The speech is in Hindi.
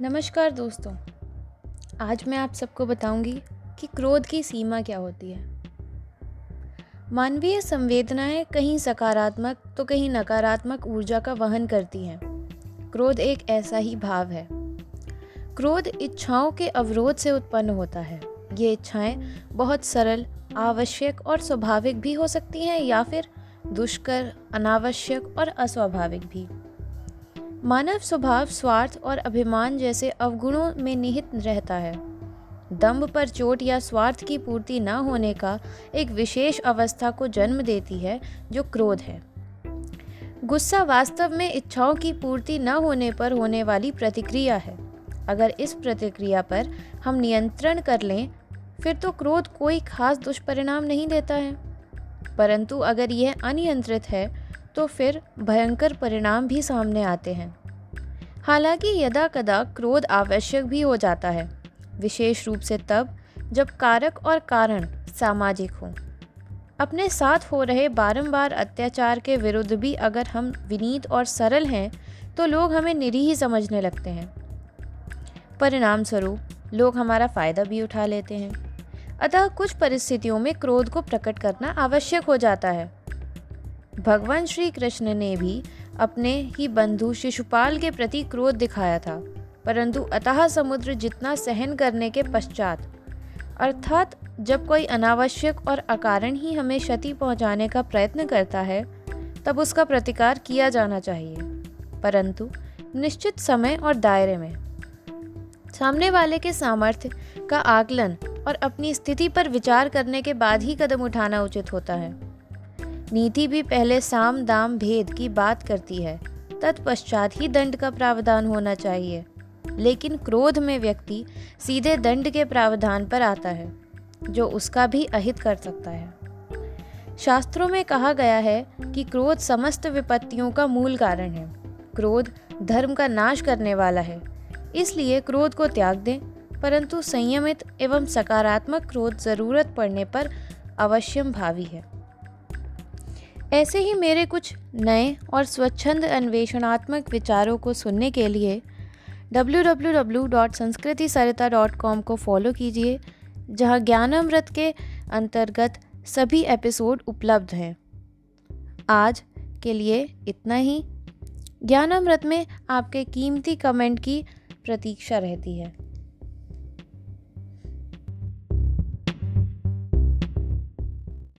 नमस्कार दोस्तों, आज मैं आप सबको बताऊँगी कि क्रोध की सीमा क्या होती है। मानवीय संवेदनाएँ कहीं सकारात्मक तो कहीं नकारात्मक ऊर्जा का वहन करती हैं। क्रोध एक ऐसा ही भाव है। क्रोध इच्छाओं के अवरोध से उत्पन्न होता है। ये इच्छाएँ बहुत सरल, आवश्यक और स्वाभाविक भी हो सकती हैं या फिर दुष्कर, अनावश्यक और अस्वाभाविक भी। मानव स्वभाव, स्वार्थ और अभिमान जैसे अवगुणों में निहित रहता है। दम्भ पर चोट या स्वार्थ की पूर्ति न होने का एक विशेष अवस्था को जन्म देती है, जो क्रोध है। गुस्सा वास्तव में इच्छाओं की पूर्ति न होने पर होने वाली प्रतिक्रिया है। अगर इस प्रतिक्रिया पर हम नियंत्रण कर लें, फिर तो क्रोध कोई खास दुष्परिणाम नहीं देता है। परंतु अगर यह अनियंत्रित है तो फिर भयंकर परिणाम भी सामने आते हैं। हालाँकि यदा कदा क्रोध आवश्यक भी हो जाता है, विशेष रूप से तब जब कारक और कारण सामाजिक हों। अपने साथ हो रहे बारंबार अत्याचार के विरुद्ध भी अगर हम विनीत और सरल हैं तो लोग हमें निरीह समझने लगते हैं। परिणाम स्वरूप लोग हमारा फ़ायदा भी उठा लेते हैं। अतः कुछ परिस्थितियों में क्रोध को प्रकट करना आवश्यक हो जाता है। भगवान श्री कृष्ण ने भी अपने ही बंधु शिशुपाल के प्रति क्रोध दिखाया था, परंतु अतः समुद्र जितना सहन करने के पश्चात, अर्थात जब कोई अनावश्यक और अकारण ही हमें क्षति पहुँचाने का प्रयत्न करता है, तब उसका प्रतिकार किया जाना चाहिए। परंतु निश्चित समय और दायरे में, सामने वाले के सामर्थ्य का आकलन और अपनी स्थिति पर विचार करने के बाद ही कदम उठाना उचित होता है। नीति भी पहले साम दाम भेद की बात करती है। तत्पश्चात ही दंड का प्रावधान होना चाहिए। लेकिन क्रोध में व्यक्ति सीधे दंड के प्रावधान पर आता है, जो उसका भी अहित कर सकता है। शास्त्रों में कहा गया है कि क्रोध समस्त विपत्तियों का मूल कारण है। क्रोध धर्म का नाश करने वाला है। इसलिए क्रोध को त्याग दें, परंतु संयमित एवं सकारात्मक क्रोध ज़रूरत पड़ने पर अवश्यम भावी है। ऐसे ही मेरे कुछ नए और स्वच्छंद अन्वेषणात्मक विचारों को सुनने के लिए www.sanskritisarita.com को फॉलो कीजिए, जहाँ ज्ञानामृत के अंतर्गत सभी एपिसोड उपलब्ध हैं। आज के लिए इतना ही। ज्ञानामृत में आपके कीमती कमेंट की प्रतीक्षा रहती है।